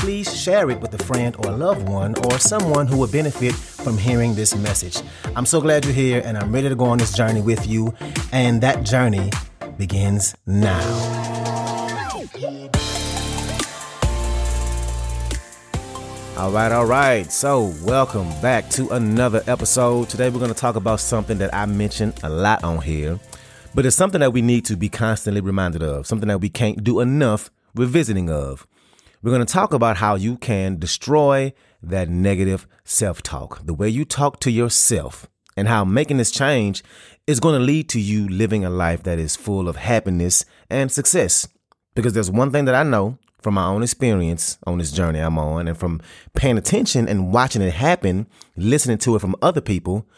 please share it with a friend or a loved one or someone who would benefit from hearing this message. I'm so glad you're here and I'm ready to go on this journey with you. And that journey begins now. All right, all right. So, welcome back to another episode. Today, we're going to talk about something that I mentioned a lot on here, but it's something that we need to be constantly reminded of, something that we can't do enough revisiting of. We're going to talk about how you can destroy that negative self talk, the way you talk to yourself, and how making this change is going to lead to you living a life that is full of happiness and success. Because there's one thing that I know from my own experience on this journey I'm on, and from paying attention and watching it happen, listening to it from other people,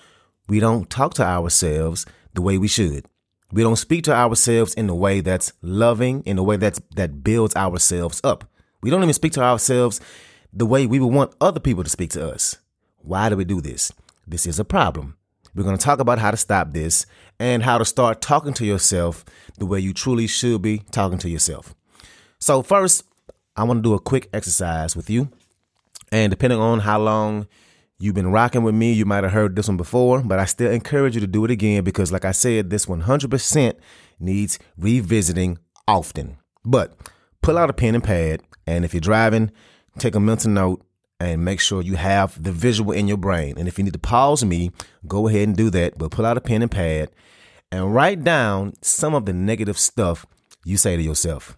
we don't talk to ourselves the way we should. We don't speak to ourselves in a way that's loving, in a way that's that builds ourselves up. We don't even speak to ourselves the way we would want other people to speak to us. Why do we do this? This is a problem. We're going to talk about how to stop this and how to start talking to yourself the way you truly should be talking to yourself. So, first, I want to do a quick exercise with you. And depending on how long you've been rocking with me, you might have heard this one before, but I still encourage you to do it again because, like I said, this 100% needs revisiting often. But pull out a pen and pad and if you're driving, take a mental note and make sure you have the visual in your brain. And if you need to pause me, go ahead and do that. But pull out a pen and pad and write down some of the negative stuff you say to yourself.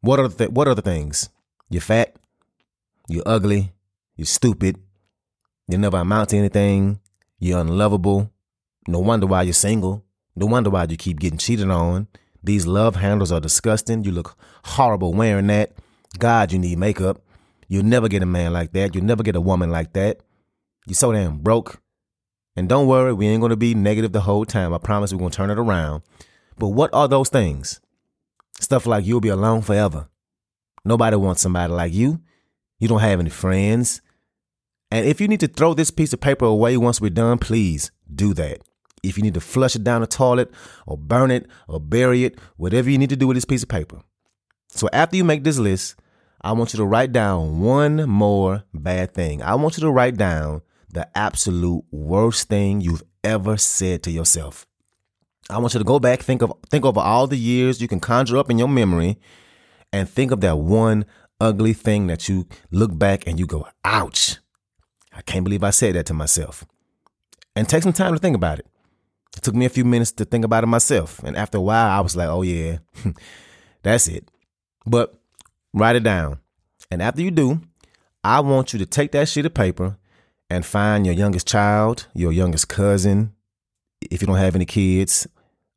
What are the what are the things? You're fat. You're ugly. You're stupid. You never amount to anything. You're unlovable. No wonder why you're single. No wonder why you keep getting cheated on. These love handles are disgusting. You look horrible wearing that. God, you need makeup. You'll never get a man like that. You'll never get a woman like that. You're so damn broke. And don't worry, we ain't gonna be negative the whole time. I promise we're gonna turn it around. But what are those things? Stuff like you'll be alone forever. Nobody wants somebody like you. You don't have any friends. And if you need to throw this piece of paper away once we're done, please do that. If you need to flush it down the toilet or burn it or bury it, whatever you need to do with this piece of paper. So after you make this list, I want you to write down one more bad thing. I want you to write down the absolute worst thing you've ever said to yourself. I want you to go back, think of think over all the years you can conjure up in your memory, and think of that one ugly thing that you look back and you go, ouch. I can't believe I said that to myself. And take some time to think about it. It took me a few minutes to think about it myself. And after a while, I was like, oh yeah, that's it. But Write it down. And after you do, I want you to take that sheet of paper and find your youngest child, your youngest cousin, if you don't have any kids,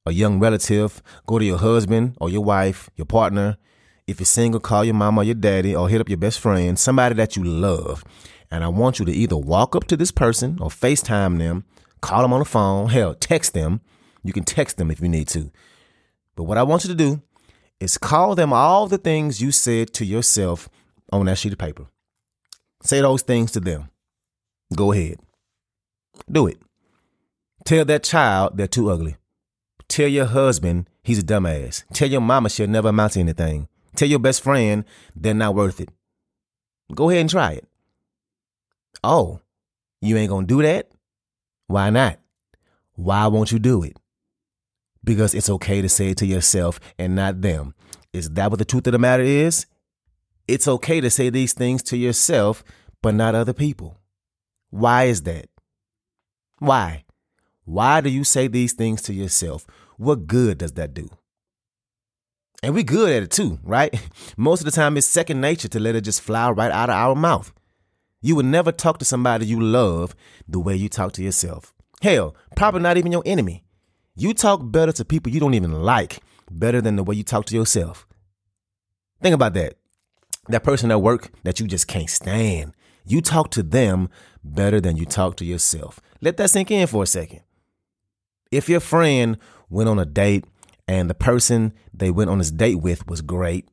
a young relative, go to your husband or your wife, your partner. If you're single, call your mama or your daddy or hit up your best friend, somebody that you love. And I want you to either walk up to this person or FaceTime them, call them on the phone, hell, text them. You can text them if you need to. But what I want you to do is call them all the things you said to yourself on that sheet of paper. Say those things to them. Go ahead. Do it. Tell that child they're too ugly. Tell your husband he's a dumbass. Tell your mama she'll never amount to anything. Tell your best friend they're not worth it. Go ahead and try it. Oh, you ain't gonna do that? Why not? Why won't you do it? Because it's okay to say it to yourself and not them. Is that what the truth of the matter is? It's okay to say these things to yourself, but not other people. Why is that? Why? Why do you say these things to yourself? What good does that do? And we're good at it too, right? Most of the time, it's second nature to let it just fly right out of our mouth. You would never talk to somebody you love the way you talk to yourself. Hell, probably not even your enemy. You talk better to people you don't even like better than the way you talk to yourself. Think about that. that person at work that you just can't stand. You talk to them better than you talk to yourself. Let that sink in for a second. If your friend went on a date and the person they went on this date with was great,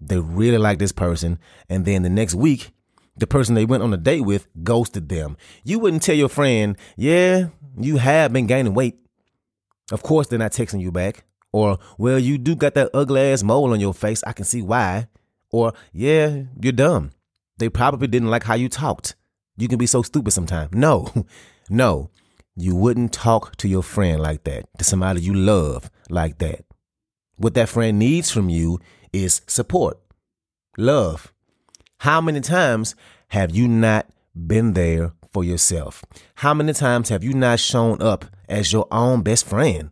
they really liked this person, and then the next week, the person they went on a date with ghosted them. You wouldn't tell your friend, yeah, you have been gaining weight. Of course, they're not texting you back. Or, well, you do got that ugly ass mole on your face. I can see why. Or, yeah, you're dumb. They probably didn't like how you talked. You can be so stupid sometimes. No, no, you wouldn't talk to your friend like that, to somebody you love like that. What that friend needs from you is support, love. How many times have you not been there for yourself? How many times have you not shown up as your own best friend?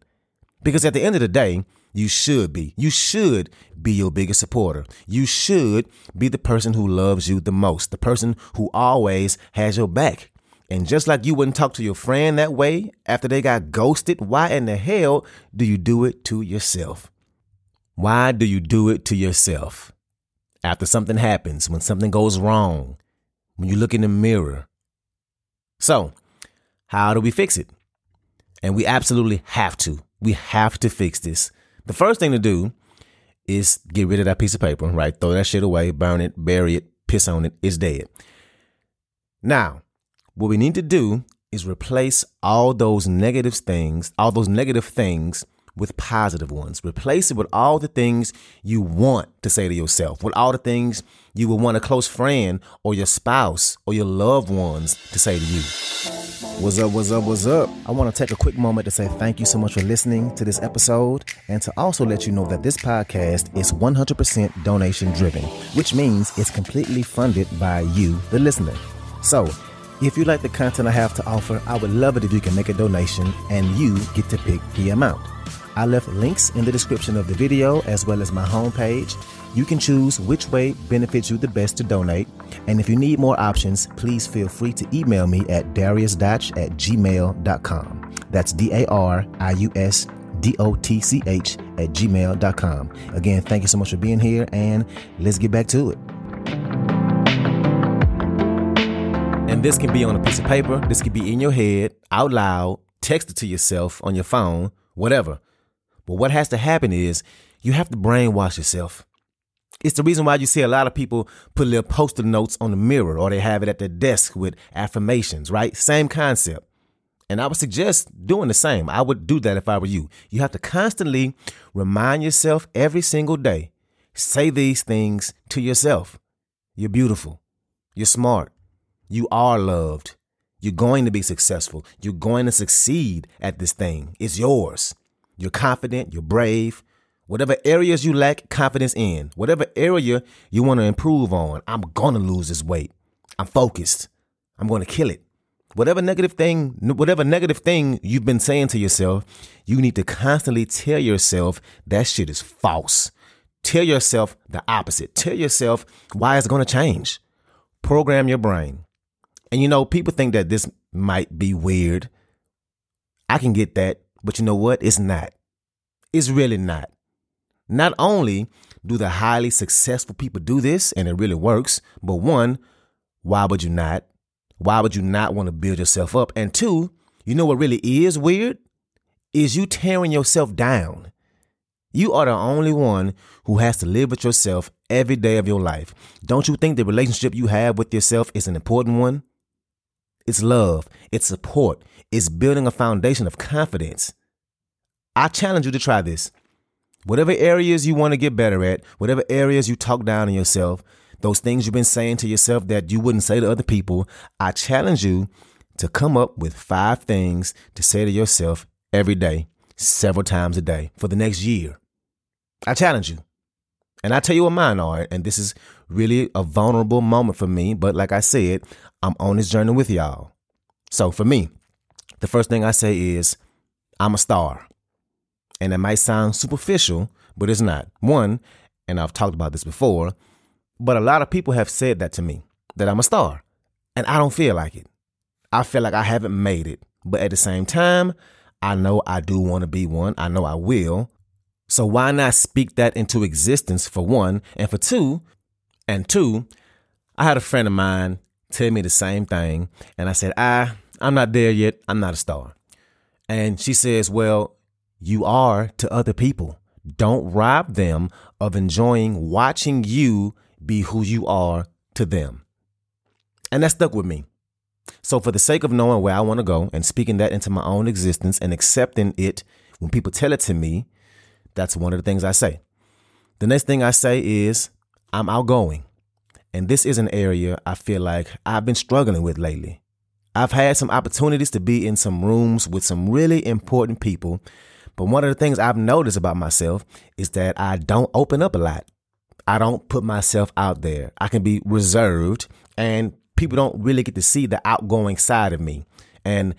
Because at the end of the day, you should be. You should be your biggest supporter. You should be the person who loves you the most, the person who always has your back. And just like you wouldn't talk to your friend that way after they got ghosted, why in the hell do you do it to yourself? Why do you do it to yourself? After something happens, when something goes wrong, when you look in the mirror. So, how do we fix it? And we absolutely have to. We have to fix this. The first thing to do is get rid of that piece of paper, right? Throw that shit away, burn it, bury it, piss on it. It's dead. Now, what we need to do is replace all those negative things, all those negative things with positive ones. Replace it with all the things you want to say to yourself, with all the things you would want a close friend or your spouse or your loved ones to say to you. What's up, what's up, what's up? I want to take a quick moment to say thank you so much for listening to this episode and to also let you know that this podcast is 100% donation driven, which means it's completely funded by you, the listener. So, if you like the content I have to offer, I would love it if you can make a donation and you get to pick the amount. I left links in the description of the video as well as my homepage. You can choose which way benefits you the best to donate. And if you need more options, please feel free to email me at dariusdotch at gmail.com. That's D A R I U S D O T C H at gmail.com. Again, thank you so much for being here, and let's get back to it. And this can be on a piece of paper, this can be in your head, out loud, text it to yourself on your phone, whatever. But what has to happen is you have to brainwash yourself. It's the reason why you see a lot of people put little post-it notes on the mirror or they have it at their desk with affirmations, right? Same concept. And I would suggest doing the same. I would do that if I were you. You have to constantly remind yourself every single day. Say these things to yourself. You're beautiful. You're smart. You are loved. You're going to be successful. You're going to succeed at this thing. It's yours. You're confident, you're brave. Whatever areas you lack confidence in, whatever area you want to improve on, I'm going to lose this weight. I'm focused. I'm going to kill it. Whatever negative thing, whatever negative thing you've been saying to yourself, you need to constantly tell yourself that shit is false. Tell yourself the opposite. Tell yourself why it's going to change. Program your brain. And you know, people think that this might be weird. I can get that. But you know what? It's not. It's really not. Not only do the highly successful people do this and it really works, but one, why would you not? Why would you not want to build yourself up? And two, you know what really is weird? Is you tearing yourself down. You are the only one who has to live with yourself every day of your life. Don't you think the relationship you have with yourself is an important one? It's love, it's support, it's building a foundation of confidence. I challenge you to try this. Whatever areas you want to get better at, whatever areas you talk down on yourself, those things you've been saying to yourself that you wouldn't say to other people, I challenge you to come up with five things to say to yourself every day, several times a day for the next year. I challenge you. And I tell you what mine are. And this is really a vulnerable moment for me. But like I said, I'm on this journey with y'all. So for me, the first thing I say is, I'm a star. And it might sound superficial, but it's not. One, and I've talked about this before, but a lot of people have said that to me that I'm a star. And I don't feel like it. I feel like I haven't made it. But at the same time, I know I do want to be one. I know I will. So why not speak that into existence for one? And for two, And two, I had a friend of mine tell me the same thing. And I said, I, I'm not there yet. I'm not a star. And she says, Well, you are to other people. Don't rob them of enjoying watching you be who you are to them. And that stuck with me. So, for the sake of knowing where I want to go and speaking that into my own existence and accepting it when people tell it to me, that's one of the things I say. The next thing I say is, I'm outgoing. And this is an area I feel like I've been struggling with lately. I've had some opportunities to be in some rooms with some really important people. But one of the things I've noticed about myself is that I don't open up a lot. I don't put myself out there. I can be reserved and people don't really get to see the outgoing side of me. And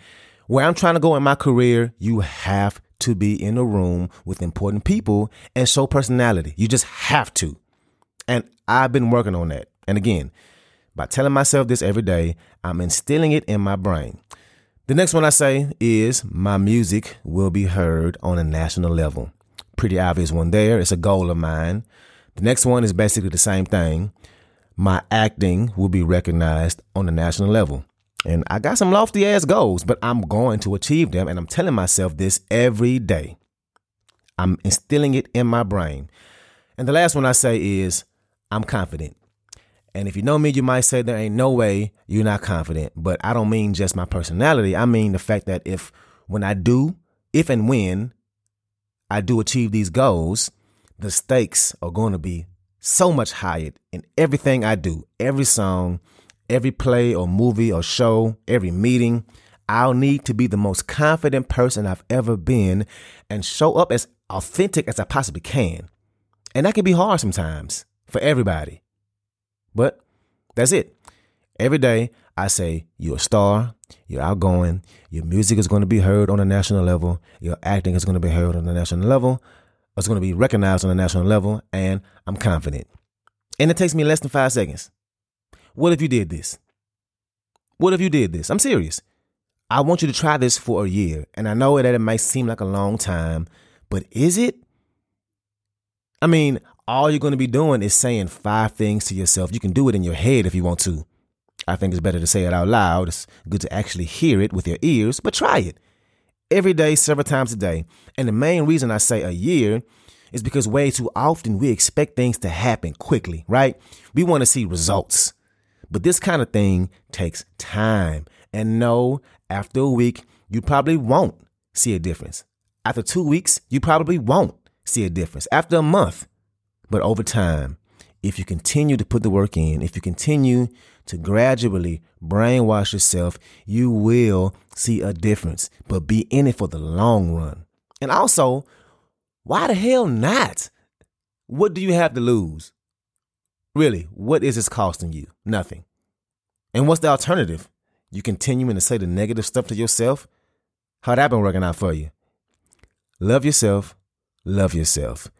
where I'm trying to go in my career, you have to be in a room with important people and show personality. You just have to. And I've been working on that. And again, by telling myself this every day, I'm instilling it in my brain. The next one I say is my music will be heard on a national level. Pretty obvious one there. It's a goal of mine. The next one is basically the same thing. My acting will be recognized on a national level. And I got some lofty ass goals, but I'm going to achieve them. And I'm telling myself this every day. I'm instilling it in my brain. And the last one I say is I'm confident. And if you know me, you might say there ain't no way you're not confident. But I don't mean just my personality. I mean the fact that if when I do, if and when I do achieve these goals, the stakes are going to be so much higher in everything I do, every song, every play or movie or show, every meeting. I'll need to be the most confident person I've ever been and show up as authentic as I possibly can. And that can be hard sometimes for everybody. But that's it. Every day I say, You're a star, you're outgoing, your music is going to be heard on a national level, your acting is going to be heard on a national level, it's going to be recognized on a national level, and I'm confident. And it takes me less than five seconds. What if you did this? What if you did this? I'm serious. I want you to try this for a year. And I know that it might seem like a long time, but is it? I mean, all you're going to be doing is saying five things to yourself. You can do it in your head if you want to. I think it's better to say it out loud. It's good to actually hear it with your ears, but try it every day, several times a day. And the main reason I say a year is because way too often we expect things to happen quickly, right? We want to see results. But this kind of thing takes time. And no, after a week, you probably won't see a difference. After two weeks, you probably won't see a difference. After a month, but over time, if you continue to put the work in, if you continue to gradually brainwash yourself, you will see a difference, but be in it for the long run. And also, why the hell not? What do you have to lose? Really, what is this costing you? Nothing. And what's the alternative? You continuing to say the negative stuff to yourself? How that been working out for you? Love yourself, love yourself.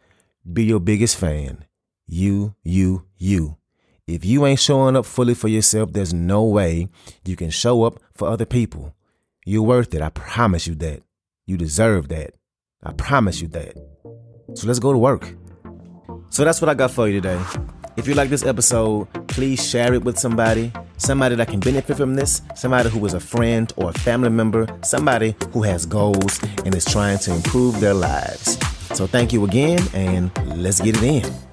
Be your biggest fan. You, you, you. If you ain't showing up fully for yourself, there's no way you can show up for other people. You're worth it. I promise you that. You deserve that. I promise you that. So let's go to work. So that's what I got for you today. If you like this episode, please share it with somebody, somebody that can benefit from this, somebody who is a friend or a family member, somebody who has goals and is trying to improve their lives. So thank you again, and let's get it in.